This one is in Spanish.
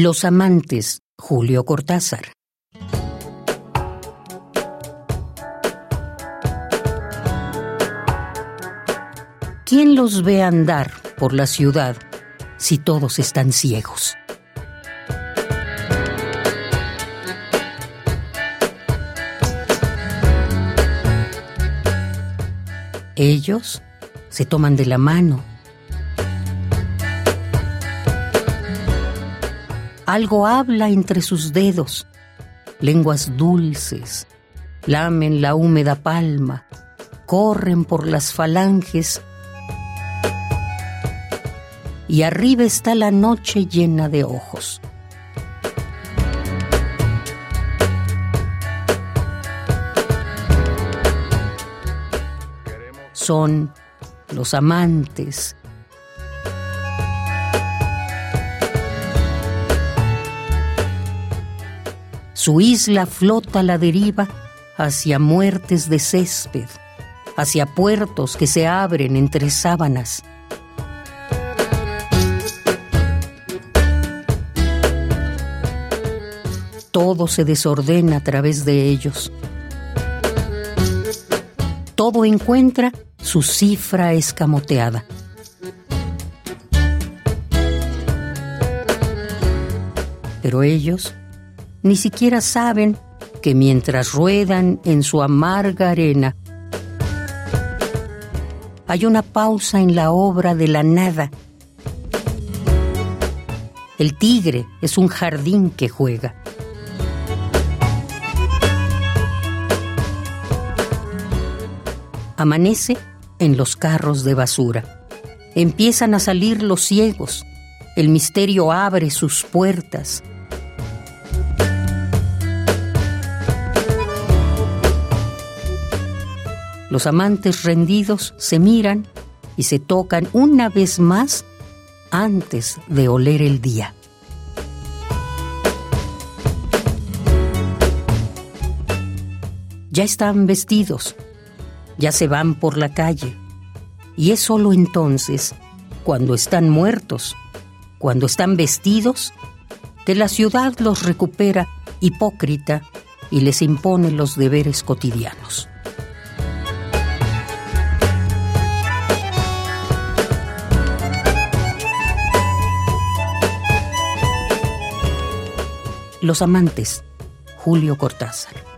Los amantes, Julio Cortázar. ¿Quién los ve andar por la ciudad si todos están ciegos? Ellos se toman de la mano. Algo habla entre sus dedos, lenguas dulces, lamen la húmeda palma, corren por las falanges y arriba está la noche llena de ojos. Son los amantes. Su isla flota a la deriva hacia muertes de césped, hacia puertos que se abren entre sábanas. Todo se desordena a través de ellos. Todo encuentra su cifra escamoteada. Pero ellos ni siquiera saben que mientras ruedan en su amarga arena, hay una pausa en la obra de la nada. El tigre es un jardín que juega. Amanece en los carros de basura. Empiezan a salir los ciegos. El misterio abre sus puertas. Los amantes rendidos se miran y se tocan una vez más antes de oler el día. Ya están vestidos, ya se van por la calle. Y es solo entonces, cuando están muertos, cuando están vestidos, que la ciudad los recupera hipócrita y les impone los deberes cotidianos. Los amantes, Julio Cortázar.